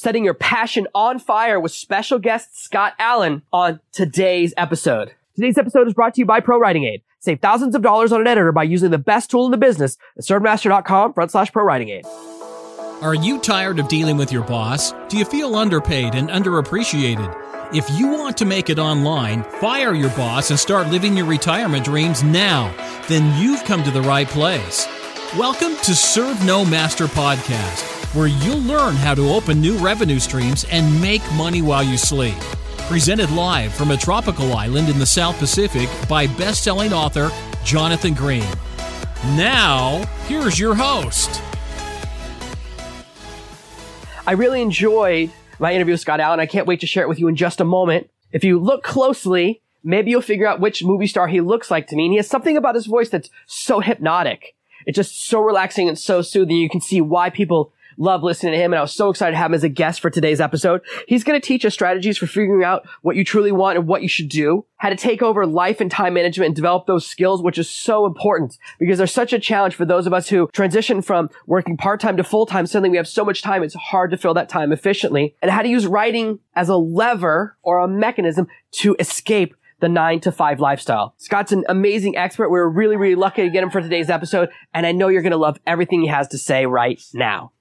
setting your passion on fire with special guest Scott Allan on today's episode. Today's episode is brought to you by Pro Writing Aid. Save thousands of dollars on an editor by using the best tool in the business at servenomaster.com front slash pro writing aid. Are you tired of dealing with your boss? Do you feel underpaid and underappreciated? If you want to make it online, fire your boss and start living your retirement dreams now, then you've come to the right place. Welcome to Serve No Master Podcast, where you'll learn how to open new revenue streams and make money while you sleep. Presented live from a tropical island in the South Pacific by best-selling author Jonathan Green. Now, here's your host. I really enjoyed my interview with Scott Allan. I can't wait to share it with you in just a moment. If you look closely, maybe you'll figure out which movie star he looks like to me. And he has something about his voice that's so hypnotic. It's just so relaxing and so soothing. You can see why people love listening to him. And I was so excited to have him as a guest for today's episode. He's going to teach us strategies for figuring out what you truly want and what you should do, how to take over life and time management and develop those skills, which is so important because there's such a challenge for those of us who transition from working part-time to full-time. Suddenly we have so much time. It's hard to fill that time efficiently and how to use writing as a lever or a mechanism to escape the nine to five lifestyle. Scott's an amazing expert. We are really, really lucky to get him for today's episode. And I know you're going to love everything he has to say right now.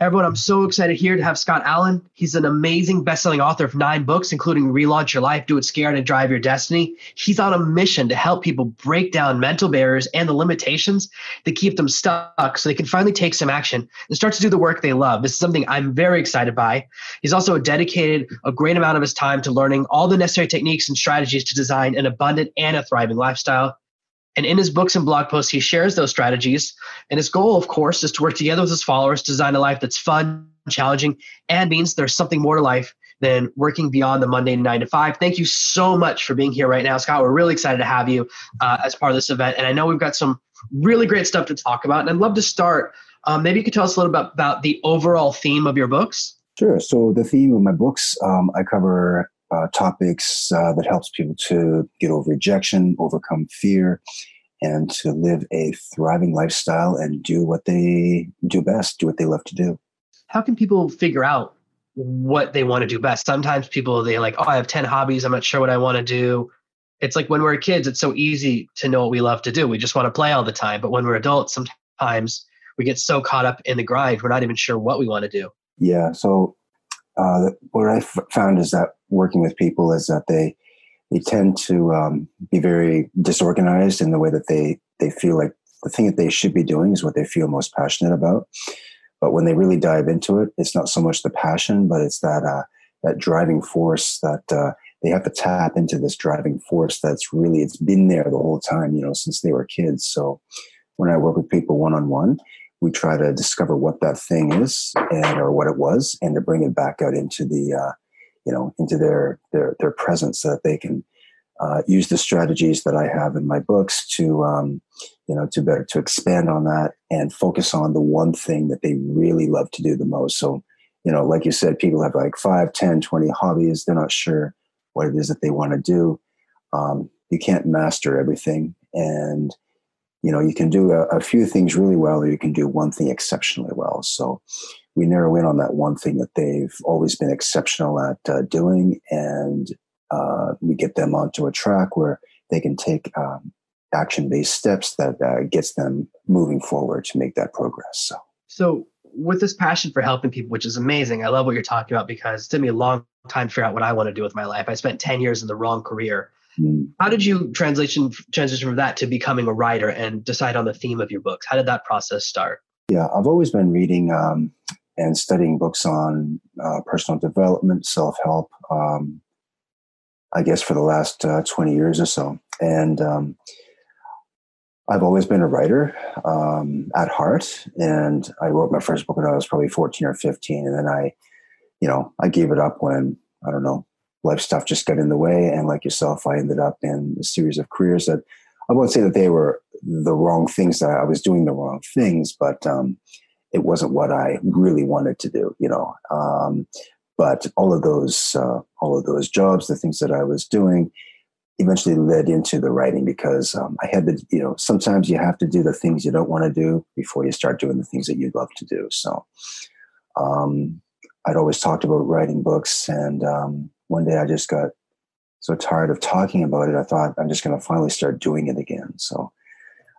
Everyone, I'm so excited here to have Scott Allan. He's an amazing best-selling author of nine books, including Relaunch Your Life, Do It Scared, and Drive Your Destiny. He's on a mission to help people break down mental barriers and the limitations that keep them stuck so they can finally take some action and start to do the work they love. This is something I'm very excited by. He's also dedicated a great amount of his time to learning all the necessary techniques and strategies to design an abundant and a thriving lifestyle. And in his books and blog posts, he shares those strategies. And his goal, of course, is to work together with his followers to design a life that's fun, challenging, and means there's something more to life than working beyond the Monday nine to five. Thank you so much for being here right now, Scott. We're really excited to have you uh, as part of this event. And I know we've got some really great stuff to talk about. And I'd love to start. Um, maybe you could tell us a little bit about the overall theme of your books. Sure. So the theme of my books, um, I cover uh, topics uh, that helps people to get over rejection, overcome fear, and to live a thriving lifestyle and do what they do best, do what they love to do. How can people figure out what they want to do best? Sometimes people they like, oh, I have 10 hobbies, I'm not sure what I want to do. It's like when we're kids, it's so easy to know what we love to do. We just want to play all the time. But when we're adults, sometimes we get so caught up in the grind, we're not even sure what we want to do. Yeah. So uh, what I found is that working with people is that they they tend to um, be very disorganized in the way that they they feel like the thing that they should be doing is what they feel most passionate about. But when they really dive into it, it's not so much the passion, but it's that uh, that driving force that uh, they have to tap into this driving force that's really it's been there the whole time, you know, since they were kids. So when I work with people one on one, we try to discover what that thing is and or what it was, and to bring it back out into the uh, you know into their their their presence so that they can uh, use the strategies that I have in my books to um, you know to better to expand on that and focus on the one thing that they really love to do the most. So you know, like you said, people have like 5, 10, 20 hobbies. They're not sure what it is that they want to do. Um, you can't master everything, and you know you can do a, a few things really well, or you can do one thing exceptionally well. So we narrow in on that one thing that they've always been exceptional at uh, doing, and uh, we get them onto a track where they can take um, action-based steps that uh, gets them moving forward to make that progress. So, so with this passion for helping people, which is amazing, I love what you're talking about because it took me a long time to figure out what I want to do with my life. I spent 10 years in the wrong career. Mm. How did you transition transition from that to becoming a writer and decide on the theme of your books? How did that process start? Yeah, I've always been reading um, and studying books on uh, personal development, self help, um, I guess, for the last uh, 20 years or so. And um, I've always been a writer um, at heart. And I wrote my first book when I was probably 14 or 15. And then I, you know, I gave it up when, I don't know, life stuff just got in the way. And like yourself, I ended up in a series of careers that I won't say that they were the wrong things that I was doing the wrong things, but um, it wasn't what I really wanted to do, you know. Um, but all of those, uh, all of those jobs, the things that I was doing, eventually led into the writing because um, I had to, you know, sometimes you have to do the things you don't want to do before you start doing the things that you love to do. So, um, I'd always talked about writing books, and um, one day I just got so tired of talking about it. I thought I'm just going to finally start doing it again. So,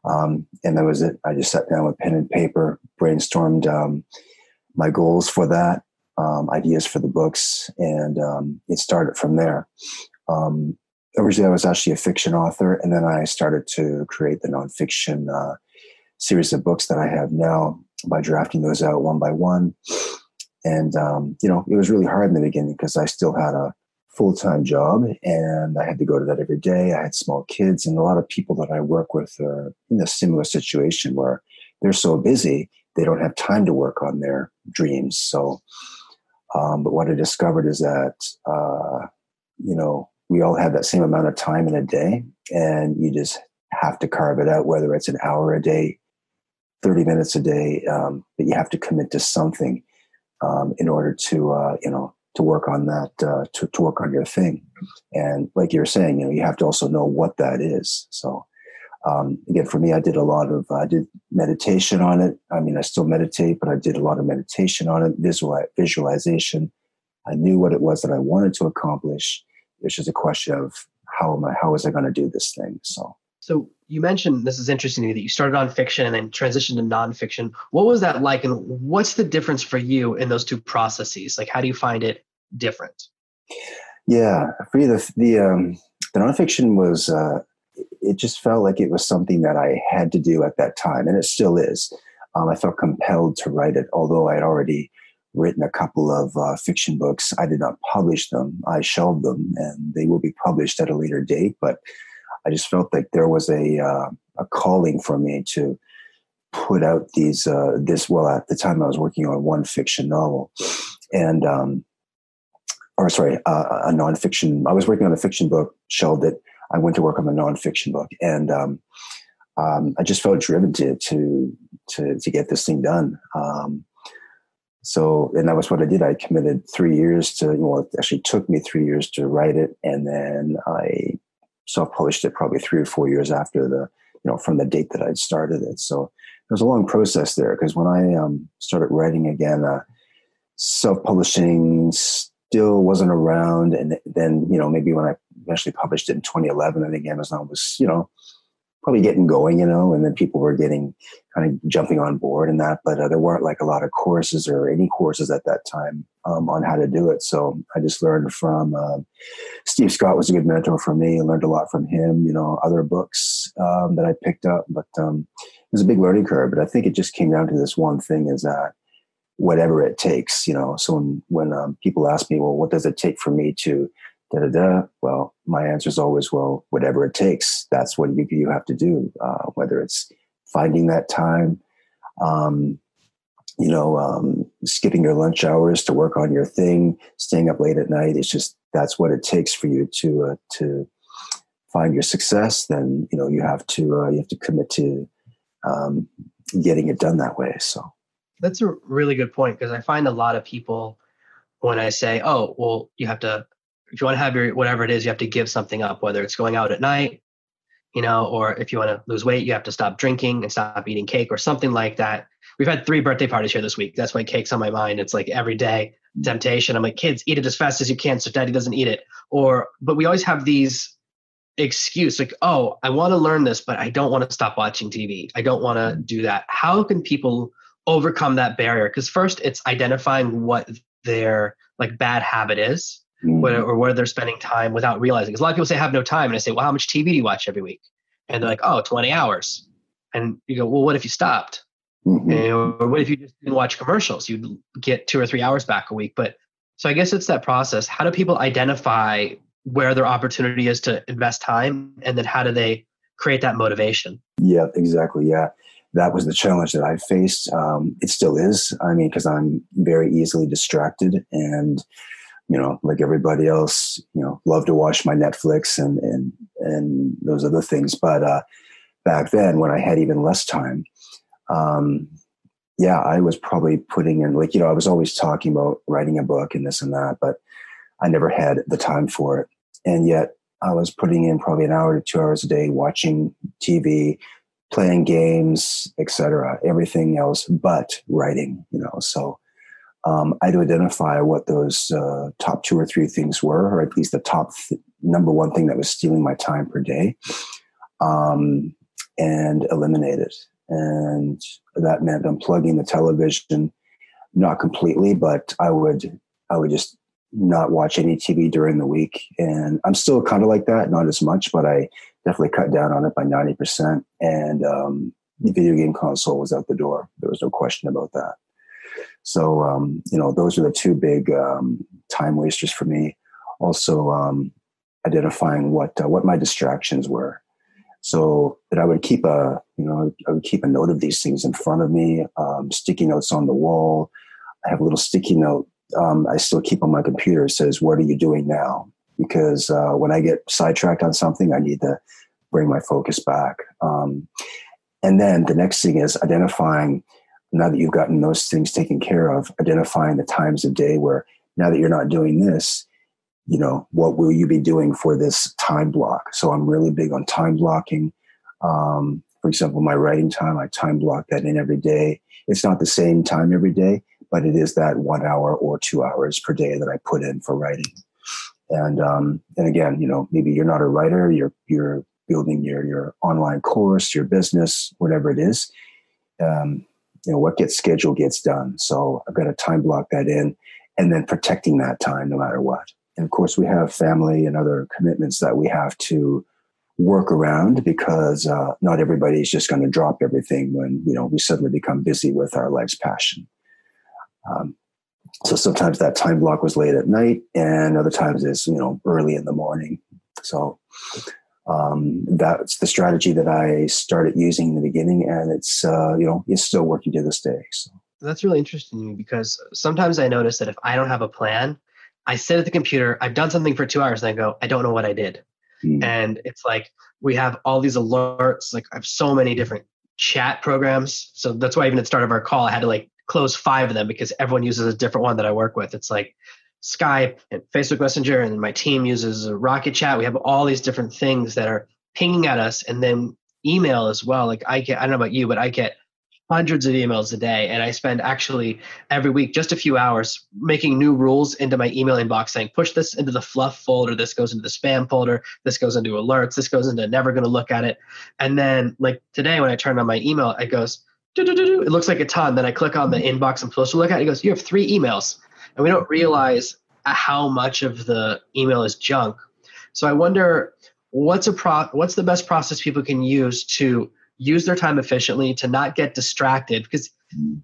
um, and that was it. I just sat down with pen and paper, brainstormed um, my goals for that, um, ideas for the books, and um, it started from there. Um, originally, I was actually a fiction author, and then I started to create the nonfiction uh, series of books that I have now by drafting those out one by one. And, um, you know, it was really hard in the beginning because I still had a full time job and I had to go to that every day. I had small kids, and a lot of people that I work with are in a similar situation where they're so busy, they don't have time to work on their dreams. So, um, but what I discovered is that, uh, you know, we all have that same amount of time in a day, and you just have to carve it out, whether it's an hour a day, 30 minutes a day, um, but you have to commit to something um, in order to, uh, you know, to work on that, uh, to, to work on your thing. And like you're saying, you know, you have to also know what that is. So, um, again, for me, I did a lot of, I did meditation on it. I mean, I still meditate, but I did a lot of meditation on it, visual, visualization. I knew what it was that I wanted to accomplish. It's just a question of how am I, how is I going to do this thing? So, so you mentioned this is interesting to me that you started on fiction and then transitioned to nonfiction. What was that like, and what's the difference for you in those two processes? Like, how do you find it different? Yeah, for me, the the um, the nonfiction was uh, it just felt like it was something that I had to do at that time, and it still is. Um, I felt compelled to write it, although I had already written a couple of uh, fiction books. I did not publish them; I shelved them, and they will be published at a later date. But I just felt like there was a uh, a calling for me to put out these uh, this. Well, at the time I was working on one fiction novel, and um, or sorry, uh, a nonfiction. I was working on a fiction book, shelved it. I went to work on a nonfiction book, and um, um, I just felt driven to to to to get this thing done. Um, so, and that was what I did. I committed three years to. Well, it actually took me three years to write it, and then I self-published it probably three or four years after the you know from the date that I'd started it. So it was a long process there because when I um, started writing again, uh, self-publishing still wasn't around, and then you know maybe when I eventually published it in 2011, I think Amazon was you know probably getting going, you know, and then people were getting kind of jumping on board and that, but uh, there weren't like a lot of courses or any courses at that time um, on how to do it. So I just learned from uh, Steve Scott was a good mentor for me. I learned a lot from him, you know, other books um, that I picked up, but um, it was a big learning curve. But I think it just came down to this one thing is that whatever it takes, you know, so when, when um, people ask me, well, what does it take for me to da da da. Well, my answer is always, well, whatever it takes. That's what you you have to do. Uh, whether it's finding that time, um, you know, um, skipping your lunch hours to work on your thing, staying up late at night. It's just that's what it takes for you to uh, to find your success. Then you know you have to uh, you have to commit to um, getting it done that way. So that's a really good point because I find a lot of people when I say, "Oh, well, you have to if you want to have your whatever it is, you have to give something up, whether it's going out at night, you know, or if you want to lose weight, you have to stop drinking and stop eating cake or something like that. We've had three birthday parties here this week. That's why cake's on my mind. It's like every day temptation. I'm like, kids, eat it as fast as you can so daddy doesn't eat it. Or, but we always have these excuse like, oh, I want to learn this, but I don't want to stop watching TV. I don't want to do that. How can people overcome that barrier? Because first, it's identifying what their like bad habit is mm-hmm. or where they're spending time without realizing. Because a lot of people say I have no time, and I say, well, how much TV do you watch every week? And they're like, oh, 20 hours. And you go, well, what if you stopped? Mm-hmm. And, or what if you just didn't watch commercials? You'd get two or three hours back a week. But so I guess it's that process. How do people identify where their opportunity is to invest time, and then how do they create that motivation? Yeah, exactly. Yeah that was the challenge that I faced. Um, it still is. I mean, because I'm very easily distracted, and you know, like everybody else, you know, love to watch my Netflix and and and those other things. But uh, back then, when I had even less time, um, yeah, I was probably putting in like you know, I was always talking about writing a book and this and that, but I never had the time for it. And yet, I was putting in probably an hour to two hours a day watching TV, playing games, etc. Everything else but writing. You know, so um, I'd identify what those uh, top two or three things were, or at least the top th- number one thing that was stealing my time per day, um, and eliminate it. And that meant unplugging the television, not completely, but I would I would just not watch any TV during the week. And I'm still kind of like that, not as much, but I definitely cut down on it by ninety percent. And um, the video game console was out the door. There was no question about that. So, um, you know, those are the two big um, time wasters for me. Also, um, identifying what uh, what my distractions were. So that I would keep a, you know, I would keep a note of these things in front of me, um, sticky notes on the wall. I have a little sticky note um, I still keep on my computer. It says, "What are you doing now?" Because uh, when I get sidetracked on something, I need to bring my focus back. Um, and then the next thing is identifying now that you've gotten those things taken care of, identifying the times of day where now that you're not doing this, you know, what will you be doing for this time block? So I'm really big on time blocking. Um, for example, my writing time, I time block that in every day. It's not the same time every day, but it is that one hour or two hours per day that I put in for writing. And um, and again, you know, maybe you're not a writer, you're you're building your your online course, your business, whatever it is. Um, you know what gets scheduled gets done. So i've got to time block that in and then protecting that time no matter what. And of course we have family and other commitments that we have to work around because uh, not is just going to drop everything when you know we suddenly become busy with our life's passion. Um, so sometimes that time block was late at night and other times it's you know early in the morning. So um, that's the strategy that I started using in the beginning, and it's uh, you know it's still working to this day. So that's really interesting because sometimes I notice that if I don't have a plan, I sit at the computer, I've done something for two hours, and I go, I don't know what I did, mm. and it's like we have all these alerts. Like I have so many different chat programs, so that's why even at the start of our call, I had to like close five of them because everyone uses a different one that I work with. It's like Skype and Facebook Messenger, and my team uses Rocket Chat. We have all these different things that are pinging at us, and then email as well. Like I get, I don't know about you, but I get hundreds of emails a day, and I spend actually every week just a few hours making new rules into my email inbox, saying push this into the fluff folder, this goes into the spam folder, this goes into alerts, this goes into never going to look at it, and then like today when I turn on my email, it goes. It looks like a ton. Then I click on the inbox I'm supposed to look at. It goes, "You have three emails." And we don't realize uh, how much of the email is junk. So I wonder what's a pro what's the best process people can use to use their time efficiently to not get distracted because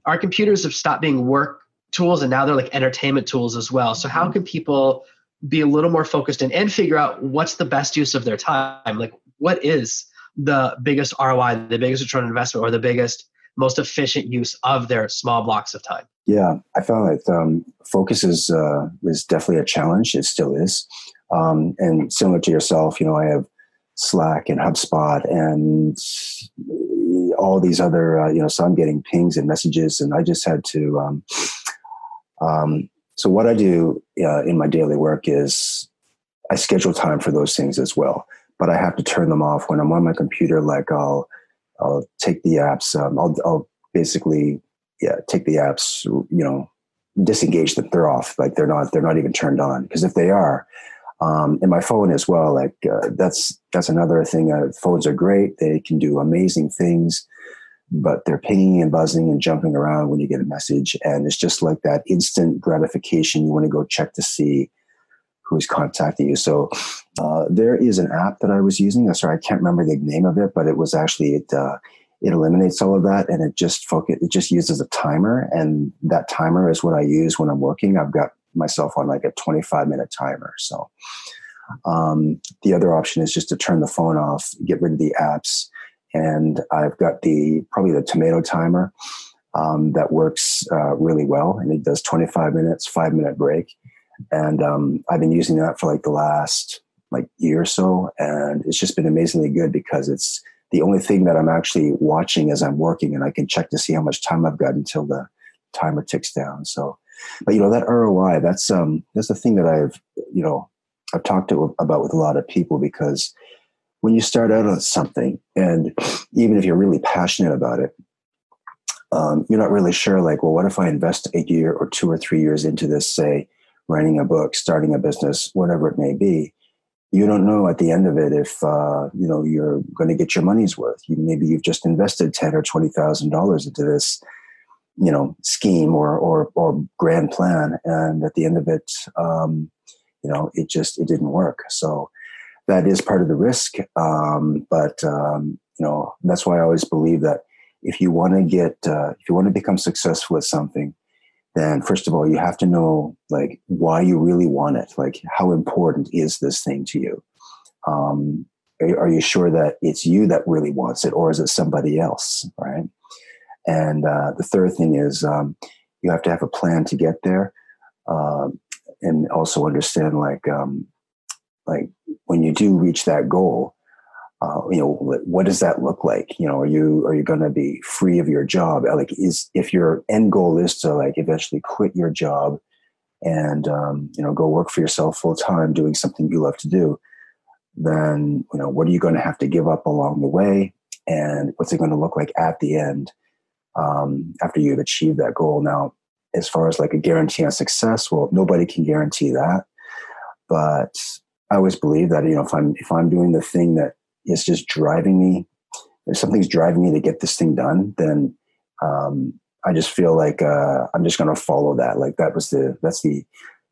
our computers have stopped being work tools and now they're like entertainment tools as well. So how can people be a little more focused and, and figure out what's the best use of their time? Like what is the biggest ROI, the biggest return on investment, or the biggest most efficient use of their small blocks of time? Yeah, I found that um, focus is uh, is definitely a challenge. It still is, um, and similar to yourself, you know, I have Slack and HubSpot and all these other, uh, you know, so I'm getting pings and messages, and I just had to. Um, um so what I do uh, in my daily work is I schedule time for those things as well, but I have to turn them off when I'm on my computer. Like I'll I'll take the apps. Um, I'll, I'll basically yeah take the apps. You know, disengage them. They're off. Like they're not. They're not even turned on. Because if they are, um, and my phone as well. Like uh, that's that's another thing. Uh, phones are great. They can do amazing things, but they're pinging and buzzing and jumping around when you get a message, and it's just like that instant gratification. You want to go check to see who's contacting you. So uh, there is an app that I was using. I'm sorry, I can't remember the name of it, but it was actually it. Uh, it eliminates all of that, and it just focus. It just uses a timer, and that timer is what I use when I'm working. I've got myself on like a 25 minute timer. So um, the other option is just to turn the phone off, get rid of the apps, and I've got the probably the tomato timer. Um, that works uh, really well, and it does 25 minutes, five minute break, and um, I've been using that for like the last like year or so, and it's just been amazingly good because it's the only thing that I'm actually watching as I'm working, and I can check to see how much time I've got until the timer ticks down. So, but you know that ROI, that's um that's the thing that I've you know I've talked to, about with a lot of people because when you start out on something, and even if you're really passionate about it, um, you're not really sure, like, well, what if I invest a year or two or three years into this, say, writing a book, starting a business, whatever it may be? You don't know at the end of it if uh, you know you're going to get your money's worth. You, maybe you've just invested ten or twenty thousand dollars into this, you know, scheme or or or grand plan, and at the end of it, um, you know, it just it didn't work. So that is part of the risk. Um, but um, you know, that's why I always believe that if you want to get uh, if you want to become successful at something then first of all you have to know like why you really want it. Like how important is this thing to you? Um, are, you sure that it's you that really wants it or is it somebody else right? And uh, the third thing is um, you have to have a plan to get there uh, and also understand like um, like when you do reach that goal uh, you know what does that look like? You know are you are you going to be free of your job? Like is if your end goal is to like eventually quit your job and um, you know go work for yourself full time doing something you love to do then you know what are you going to have to give up along the way? And what's it going to look like at the end um, after you've achieved that goal? Now as far as like a guarantee on success well nobody can guarantee that. But i always believe that you know if i'm if i'm doing the thing that is just driving me, if something's driving me to get this thing done, then um, I just feel like uh, I'm just going to follow that. Like that was the that's the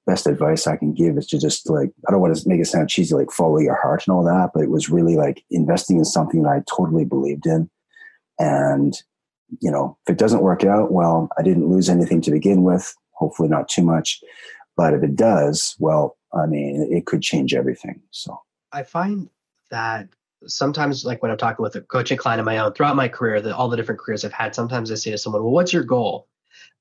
best advice I can give is to just like I don't want to make it sound cheesy, like follow your heart and all that, but it was really like investing in something that I totally believed in, and you know if it doesn't work out, well, I didn't lose anything to begin with. Hopefully, not too much, but if it does, well, I mean, it could change everything. So I find that sometimes like when I'm talking with a coaching client of my own throughout my career, the, all the different careers I've had, sometimes I say to someone, well, what's your goal?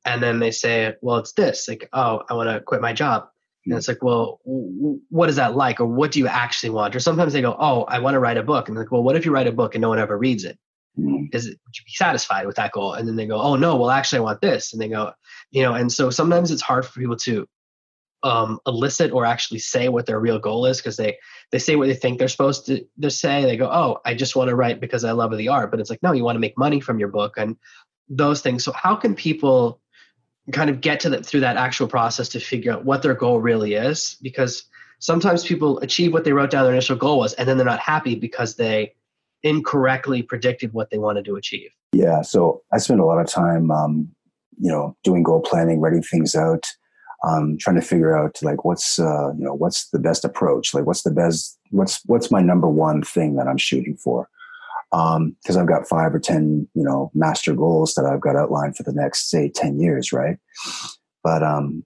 And then they say, well, it's this like, oh, I want to quit my job. And it's like, well, what is that like? Or what do you actually want? Or sometimes they go, oh, I want to write a book. And like, well, what if you write a book and no one ever reads it? Mm-hmm. Is it, would you be satisfied with that goal? And then they go, oh no, well, actually I want this. And they go, you know, and so sometimes it's hard for people to um, elicit or actually say what their real goal is because they they say what they think they're supposed to, to say. They go, "Oh, I just want to write because I love the art," but it's like, no, you want to make money from your book and those things. So how can people kind of get to that through that actual process to figure out what their goal really is? Because sometimes people achieve what they wrote down their initial goal was, and then they're not happy because they incorrectly predicted what they wanted to achieve. Yeah, so I spend a lot of time, um, you know, doing goal planning, writing things out um, trying to figure out like what's uh, you know what's the best approach? Like what's the best what's what's my number one thing that i'm shooting for? Because um, i've got five or ten you know master goals that i've got outlined for the next say 10 years right? But um,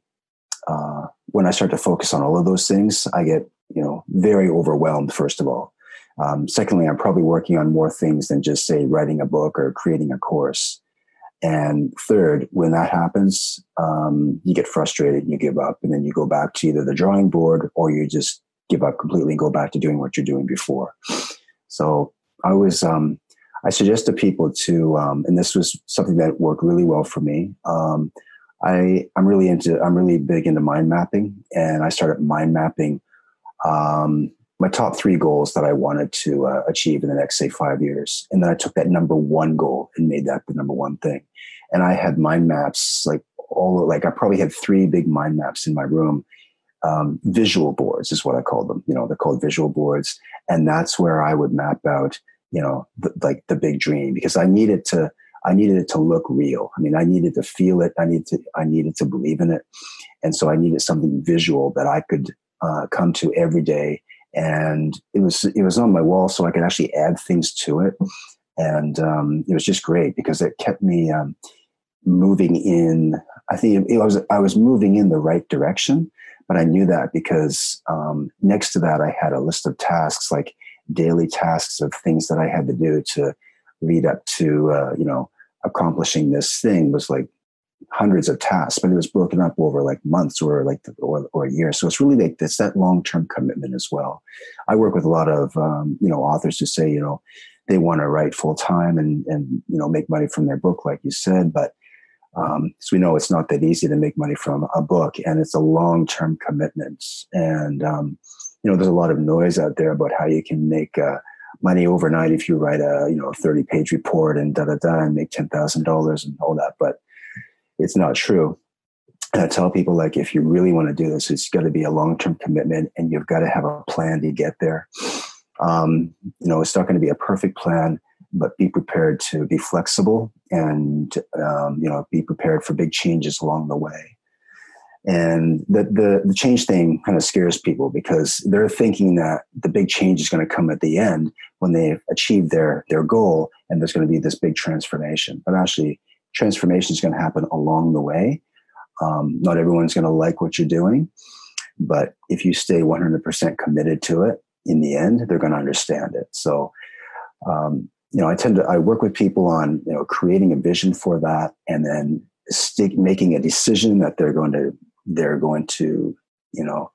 uh, when i start to focus on all of those things i get you know very overwhelmed first of all. Um, secondly i'm probably working on more things than just say writing a book or creating a course and third, when that happens, um, you get frustrated you give up, and then you go back to either the drawing board or you just give up completely and go back to doing what you're doing before. So I was, um, I suggest to people to, um, and this was something that worked really well for me. Um, I, I'm really into, I'm really big into mind mapping, and I started mind mapping um, my top three goals that I wanted to uh, achieve in the next, say, five years. And then I took that number one goal and made that the number one thing. And I had mind maps, like all, like I probably had three big mind maps in my room. Um, visual boards is what I call them. You know, they're called visual boards. And that's where I would map out, you know, the, like the big dream because I needed to, I needed it to look real. I mean, I needed to feel it. I needed to, I needed to believe in it. And so I needed something visual that I could uh, come to every day and it was it was on my wall so I could actually add things to it, and um, it was just great because it kept me um, moving in. I think it, was I was moving in the right direction, but I knew that because um, next to that I had a list of tasks like daily tasks of things that I had to do to lead up to uh, you know accomplishing this thing was like hundreds of tasks, but it was broken up over like months or like or, or a year. So it's really like it's that long term commitment as well. I work with a lot of um, you know authors who say you know they want to write full time and and you know make money from their book, like you said, but um, so we know it's not that easy to make money from a book, and it's a long term commitment. And um, you know, there's a lot of noise out there about how you can make uh, money overnight if you write a you know 30 page report and da da da and make ten thousand dollars and all that. But it's not true. And I tell people like if you really want to do this, it's got to be a long term commitment, and you've got to have a plan to get there. Um, you know, it's not going to be a perfect plan, but be prepared to be flexible and um, you know be prepared for big changes along the way. And the, the, the change thing kind of scares people because they're thinking that the big change is going to come at the end when they've achieved their, their goal and there's going to be this big transformation. But actually, transformation is going to happen along the way. Um, not everyone's going to like what you're doing, but if you stay 100% committed to it, in the end, they're going to understand it. So, um, you know, I tend to I work with people on you know creating a vision for that, and then stick making a decision that they're going to they're going to, you know,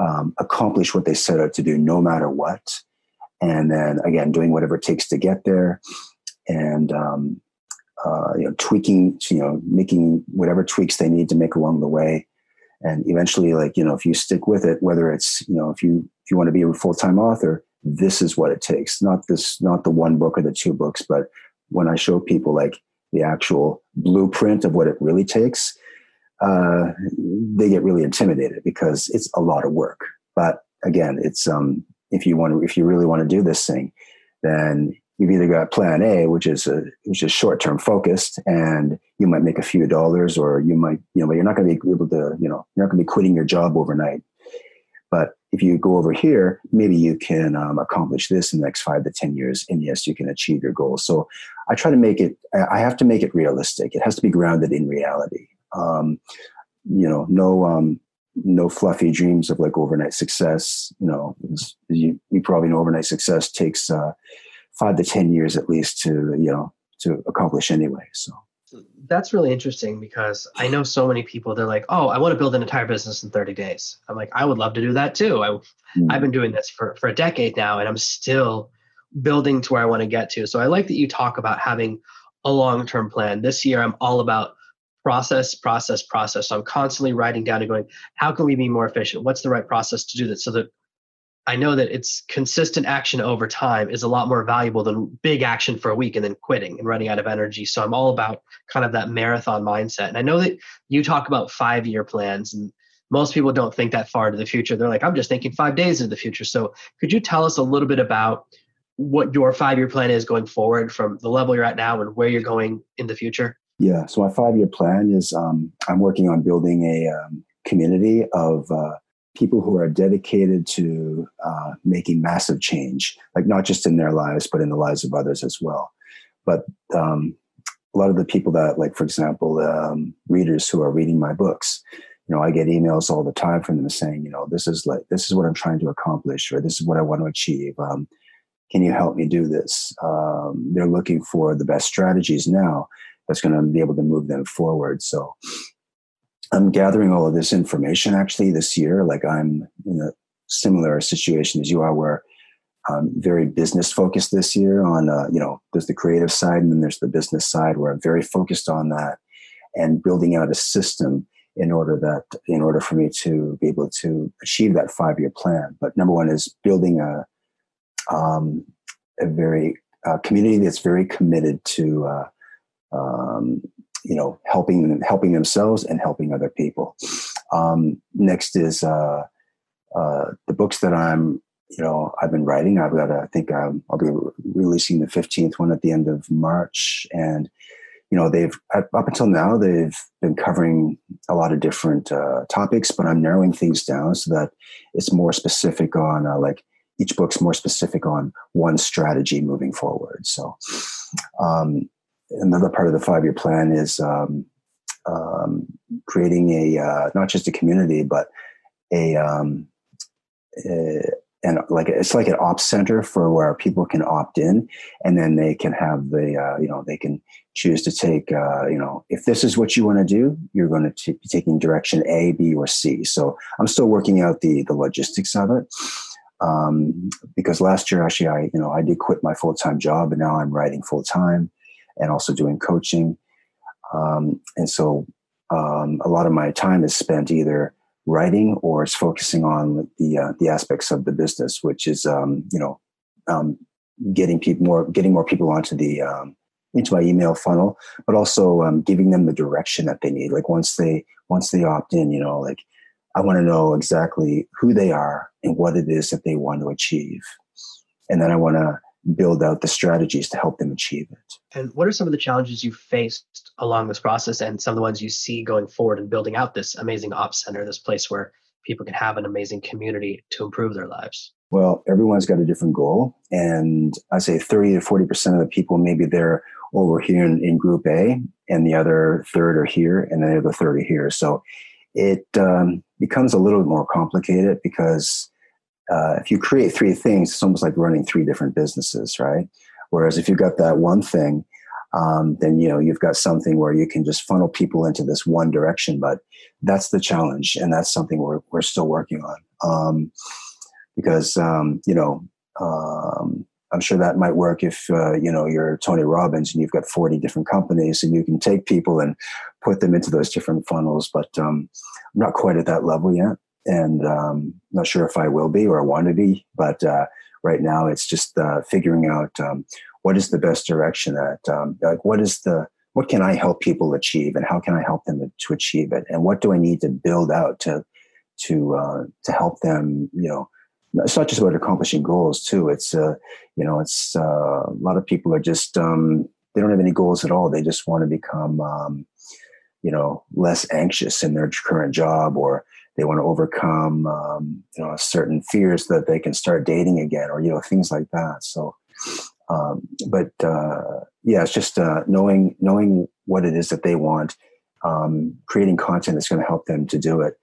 um, accomplish what they set out to do no matter what. And then again, doing whatever it takes to get there and, um, uh, you know, tweaking, you know, making whatever tweaks they need to make along the way. And eventually, like, you know, if you stick with it, whether it's, you know, if you, if you want to be a full-time author, this is what it takes. Not this, not the one book or the two books, but when I show people like the actual blueprint of what it really takes, uh, they get really intimidated because it's a lot of work. But again, it's um, if you want to, if you really want to do this thing, then you've either got plan A, which is a, which is short term focused, and you might make a few dollars, or you might, you know, but you're not going to be able to, you know, you're not going to be quitting your job overnight. But if you go over here, maybe you can um, accomplish this in the next five to ten years, and yes, you can achieve your goals. So I try to make it. I have to make it realistic. It has to be grounded in reality. Um, you know, no, um, no fluffy dreams of like overnight success. You know, you, you probably know overnight success takes uh, five to ten years at least to you know to accomplish anyway. So that's really interesting because I know so many people. They're like, "Oh, I want to build an entire business in 30 days." I'm like, I would love to do that too. I, mm-hmm. I've been doing this for for a decade now, and I'm still building to where I want to get to. So I like that you talk about having a long term plan. This year, I'm all about process, process, process. So I'm constantly writing down and going, how can we be more efficient? What's the right process to do that? So that I know that it's consistent action over time is a lot more valuable than big action for a week and then quitting and running out of energy. So I'm all about kind of that marathon mindset. And I know that you talk about five year plans and most people don't think that far into the future. They're like, I'm just thinking five days into the future. So could you tell us a little bit about what your five year plan is going forward from the level you're at now and where you're going in the future? Yeah. So my five year plan is um, I'm working on building a um, community of uh, people who are dedicated to uh, making massive change, like not just in their lives, but in the lives of others as well. But um, a lot of the people that, like, for example, um, readers who are reading my books, you know, I get emails all the time from them saying, you know, this is like, this is what I'm trying to accomplish, or this is what I want to achieve. Um, can you help me do this? Um, they're looking for the best strategies now that's going to be able to move them forward. So I'm gathering all of this information actually this year. Like I'm in a similar situation as you are, where I'm very business focused this year on, uh, you know, there's the creative side and then there's the business side where I'm very focused on that and building out a system in order that, in order for me to be able to achieve that five year plan. But number one is building a, um, a very uh, community that's very committed to uh, um, you know, helping them, helping themselves and helping other people. Um, next is uh, uh, the books that I'm, you know, I've been writing. I've got, I think um, I'll be re- releasing the 15th one at the end of March. And, you know, they've, up until now, they've been covering a lot of different uh, topics, but I'm narrowing things down so that it's more specific on, uh, like, each book's more specific on one strategy moving forward. So, um, another part of the five year plan is um, um, creating a uh, not just a community, but a, um, a and like it's like an ops center for where people can opt in, and then they can have the uh, you know they can choose to take uh, you know if this is what you want to do, you're going to be taking direction A, B, or C. So I'm still working out the the logistics of it. Um, because last year actually I you know I did quit my full time job and now I'm writing full time and also doing coaching. Um, and so um, a lot of my time is spent either writing or it's focusing on the uh, the aspects of the business, which is um, you know um, getting people more, getting more people onto the um, into my email funnel, but also um, giving them the direction that they need. Like once they once they opt in, you know, like I want to know exactly who they are and what it is that they want to achieve, and then I want to build out the strategies to help them achieve it. And what are some of the challenges you faced along this process, and some of the ones you see going forward in building out this amazing ops center, this place where people can have an amazing community to improve their lives? Well, everyone's got a different goal. And I say 30 to 40% of the people, maybe they're over here in, in group A, and the other third are here, and the other third are here. So it um, becomes a little bit more complicated because uh, if you create three things, it's almost like running three different businesses, right? Whereas if you've got that one thing, um, then you know you've got something where you can just funnel people into this one direction. But that's the challenge, and that's something we're we're still working on. Um, because um, you know um, I'm sure that might work if uh, you know you're Tony Robbins and you've got 40 different companies and you can take people and put them into those different funnels. But um, I'm not quite at that level yet, and um, not sure if I will be or I want to be. But uh, right now, it's just uh, figuring out um, what is the best direction that um, like what is the what can I help people achieve and how can I help them to achieve it and what do I need to build out to to uh, to help them you know it's not just about accomplishing goals too it's uh, you know it's uh, a lot of people are just um, they don't have any goals at all they just want to become um, you know less anxious in their current job or they want to overcome um, you know certain fears that they can start dating again or you know things like that so um, but uh, yeah, it's just uh, knowing knowing what it is that they want, um, creating content that's going to help them to do it,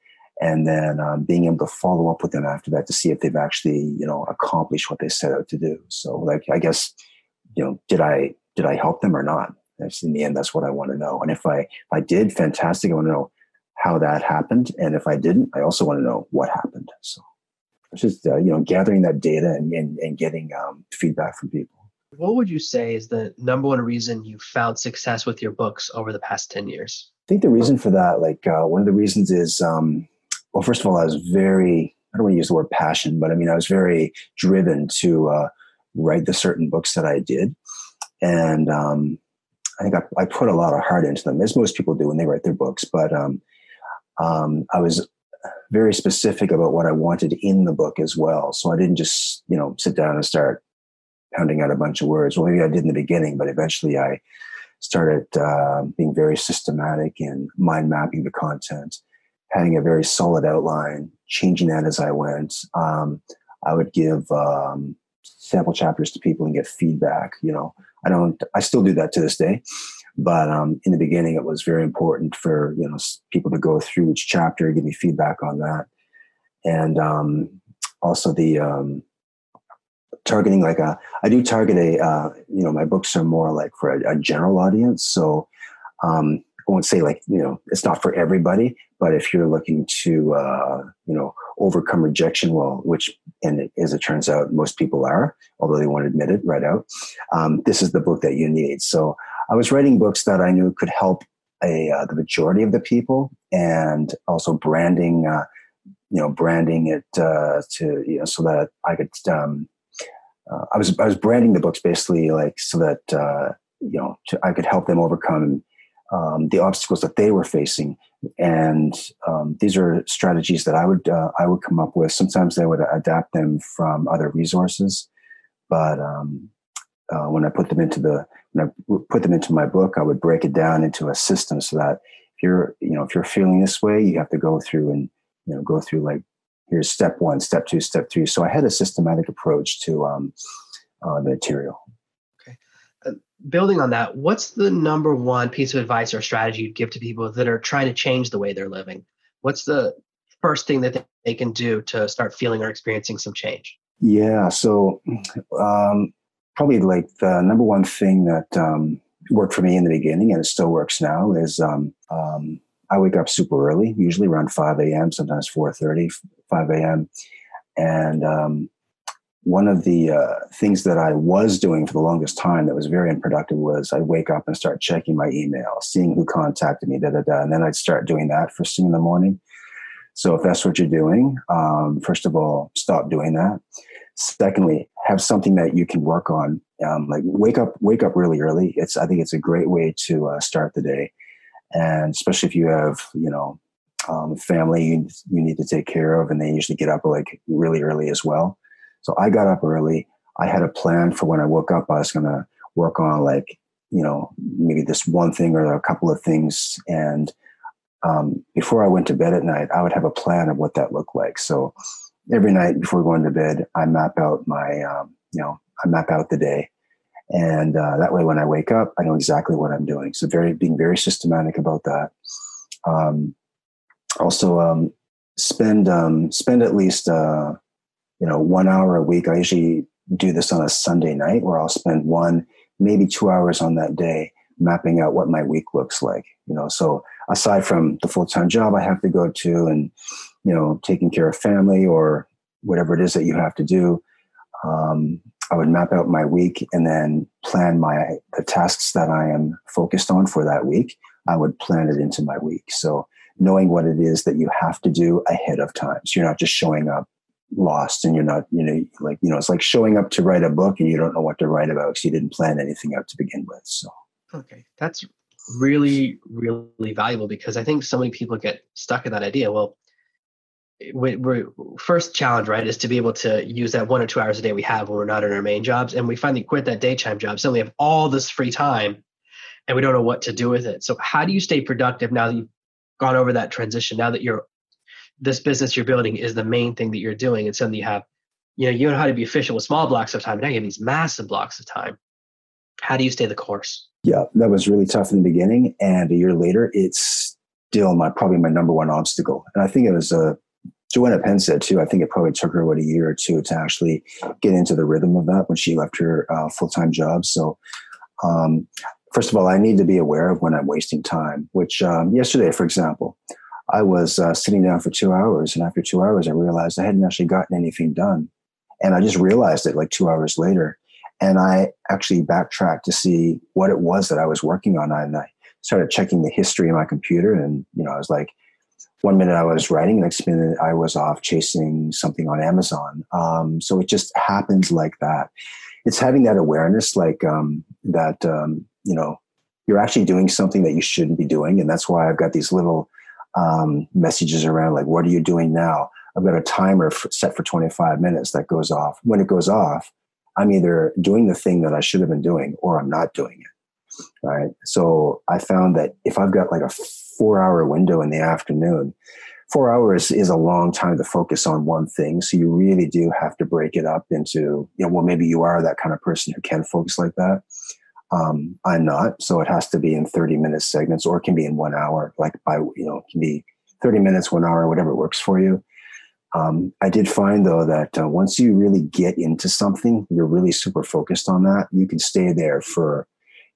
and then um, being able to follow up with them after that to see if they've actually you know accomplished what they set out to do. So, like, I guess you know, did I did I help them or not? That's in the end, that's what I want to know. And if I if I did, fantastic. I want to know how that happened, and if I didn't, I also want to know what happened. So, it's just uh, you know gathering that data and and, and getting um, feedback from people. What would you say is the number one reason you found success with your books over the past 10 years? I think the reason for that, like uh, one of the reasons is, um, well, first of all, I was very, I don't want to use the word passion, but I mean, I was very driven to uh, write the certain books that I did. And um, I think I, I, put a lot of heart into them, as most people do when they write their books. But um, um I was very specific about what I wanted in the book as well. So I didn't just, you know, sit down and start pounding out a bunch of words. Well, maybe I did in the beginning, but eventually I started uh, being very systematic in mind mapping the content, having a very solid outline, changing that as I went. Um, I would give um, sample chapters to people and get feedback. You know, I don't, I still do that to this day. But um, in the beginning, it was very important for you know people to go through each chapter, give me feedback on that, and um, also the um, targeting like a i do target a uh, you know my books are more like for a, a general audience. So um, i won't say like you know it's not for everybody but if you're looking to uh, you know overcome rejection well which and as it turns out most people are although they won't admit it right out um, this is the book that you need. So i was writing books that i knew could help a uh, the majority of the people and also branding uh, you know branding it uh, to you know so that i could um, uh, I was I was branding the books basically like so that uh, you know to, I could help them overcome um, the obstacles that they were facing, and um, these are strategies that I would uh, I would come up with. Sometimes I would adapt them from other resources, but um, uh, when I put them into the when I put them into my book, I would break it down into a system so that if you're you know if you're feeling this way, you have to go through and you know go through like here's step one, step two, step three. So I had a systematic approach to um, uh, the material. Okay. Uh, building on that, what's the number one piece of advice or strategy you'd give to people that are trying to change the way they're living? What's the first thing that they can do to start feeling or experiencing some change? Yeah. So um, probably like the number one thing that um, worked for me in the beginning and it still works now is um, um I wake up super early, usually around 5 a.m., sometimes 4.30, 5 a.m. And um, one of the uh, things that I was doing for the longest time that was very unproductive was I'd wake up and start checking my email, seeing who contacted me, da da da, and then I'd start doing that first thing in the morning. So if that's what you're doing, um, first of all, stop doing that. Secondly, have something that you can work on. Um, like wake up, wake up really early. It's I think it's a great way to uh, start the day, and especially if you have you know um, family you, you need to take care of, and they usually get up like really early as well. So I got up early. I had a plan for when I woke up. I was to work on like you know maybe this one thing or a couple of things, and um, before I went to bed at night, I would have a plan of what that looked like. So every night before going to bed, I map out my um, you know I map out the day. And uh, that way, when I wake up, I know exactly what I'm doing. So, very being very systematic about that. Um, also um, spend um, spend at least uh, you know one hour a week. I usually do this on a Sunday night where I'll spend one maybe two hours on that day mapping out what my week looks like. You know, so aside from the full time job I have to go to and you know taking care of family or whatever it is that you have to do. Um, I would map out my week and then plan my the tasks that I am focused on for that week. I would plan it into my week. So knowing what it is that you have to do ahead of time. So you're not just showing up lost and you're not, you know, like, you know, it's like showing up to write a book and you don't know what to write about because you didn't plan anything out to begin with. So, okay. That's really, really valuable because I think so many people get stuck in that idea. Well, we're, first challenge right is to be able to use that one or two hours a day we have when we're not in our main jobs. And we finally quit that daytime job suddenly have all this free time and we don't know what to do with it. So how do you stay productive now that you've gone over that transition now that you're this business you're building is the main thing that you're doing and suddenly you have you know you know how to be efficient with small blocks of time now you have these massive blocks of time. How do you stay the course? Yeah that was really tough in the beginning and a year later it's still my probably my number one obstacle. And i think it was a Joanna Penn said too. I think it probably took her what a year or two to actually get into the rhythm of that when she left her uh, full time job. So um, first of all, I need to be aware of when I'm wasting time, which um, yesterday, for example, I was uh, sitting down for two hours. And after two hours, I realized I hadn't actually gotten anything done. And I just realized it like two hours later. And I actually backtracked to see what it was that I was working on. And I started checking the history of my computer. And, you know, I was like, one minute I was writing, next minute I was off chasing something on Amazon. Um, so it just happens like that. It's having that awareness, like um, that um, you know you're actually doing something that you shouldn't be doing. And that's why i've got these little um, messages around like what are you doing now? I've got a timer set for 25 minutes that goes off. When it goes off i'm either doing the thing that i should have been doing or i'm not doing it. Right? So i found that if i've got like a four hour window in the afternoon four hours is a long time to focus on one thing. So you really do have to break it up into, you know, well, maybe you are that kind of person who can focus like that. Um, I'm not, so it has to be in 30 minute segments, or it can be in one hour. Like by you know, it can be 30 minutes, one hour, whatever works for you. Um, I did find though that uh, once you really get into something, you're really super focused on that. You can stay there for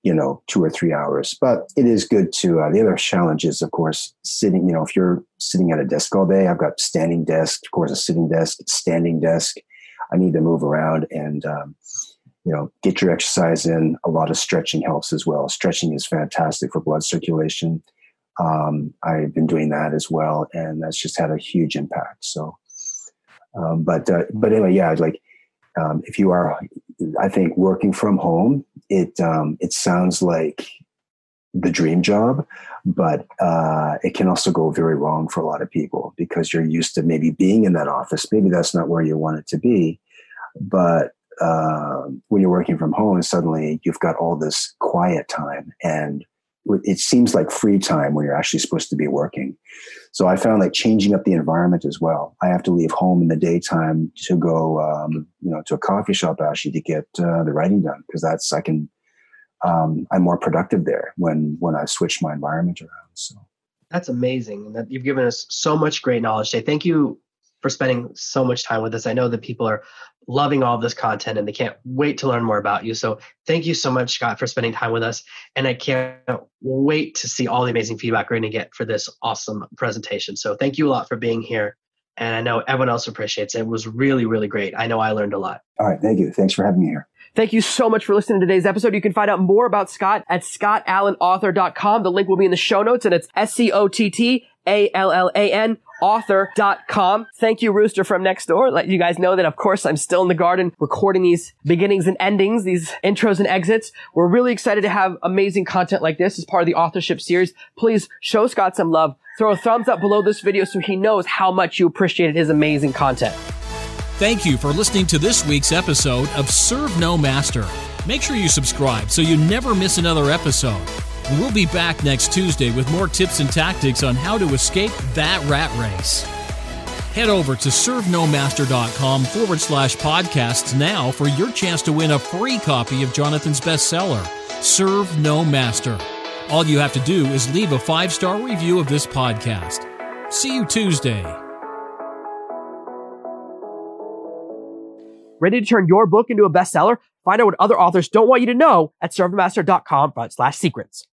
you know two or three hours. But it is good to. Uh, the other challenge is, of course, sitting. You know, if you're sitting at a desk all day, I've got standing desk, of course, a sitting desk, standing desk. I need to move around and. Um, you know, get your exercise in. A lot of stretching helps as well. Stretching is fantastic for blood circulation. Um, I've been doing that as well, and that's just had a huge impact. So, um, but uh, but anyway, yeah, like um, if you are, I think working from home, it um, it sounds like the dream job, but uh, it can also go very wrong for a lot of people because you're used to maybe being in that office. Maybe that's not where you want it to be, but uh, when you're working from home, suddenly you've got all this quiet time and it seems like free time when you're actually supposed to be working. So I found like changing up the environment as well. I have to leave home in the daytime to go, um, you know, to a coffee shop actually to get uh, the writing done because that's I can. Um, I'm more productive there when when I switch my environment around. So that's amazing. And that you've given us so much great knowledge today. Thank you for spending so much time with us. I know that people are loving all of this content and they can't wait to learn more about you. So thank you so much, Scott, for spending time with us. And I can't wait to see all the amazing feedback we're going to get for this awesome presentation. So thank you a lot for being here. And I know everyone else appreciates it. It was really, really great. I know I learned a lot. All right. Thank you. Thanks for having me here. Thank you so much for listening to today's episode. You can find out more about Scott at scottallanauthor.com. The link will be in the show notes and it's S-C-O-T-T A-L-L-A-N, author.com. Thank you, Rooster from next door. Let you guys know that, of course, I'm still in the garden recording these beginnings and endings, these intros and exits. We're really excited to have amazing content like this as part of the authorship series. Please show Scott some love. Throw a thumbs up below this video so he knows how much you appreciated his amazing content. Thank you for listening to this week's episode of Serve No Master. Make sure you subscribe so you never miss another episode. We'll be back next Tuesday with more tips and tactics on how to escape that rat race. Head over to servenomaster.com forward slash podcasts now for your chance to win a free copy of Jonathan's bestseller, Serve No Master. All you have to do is leave a five star review of this podcast. See you Tuesday. Ready to turn your book into a bestseller? Find out what other authors don't want you to know at servenomaster.com slash secrets.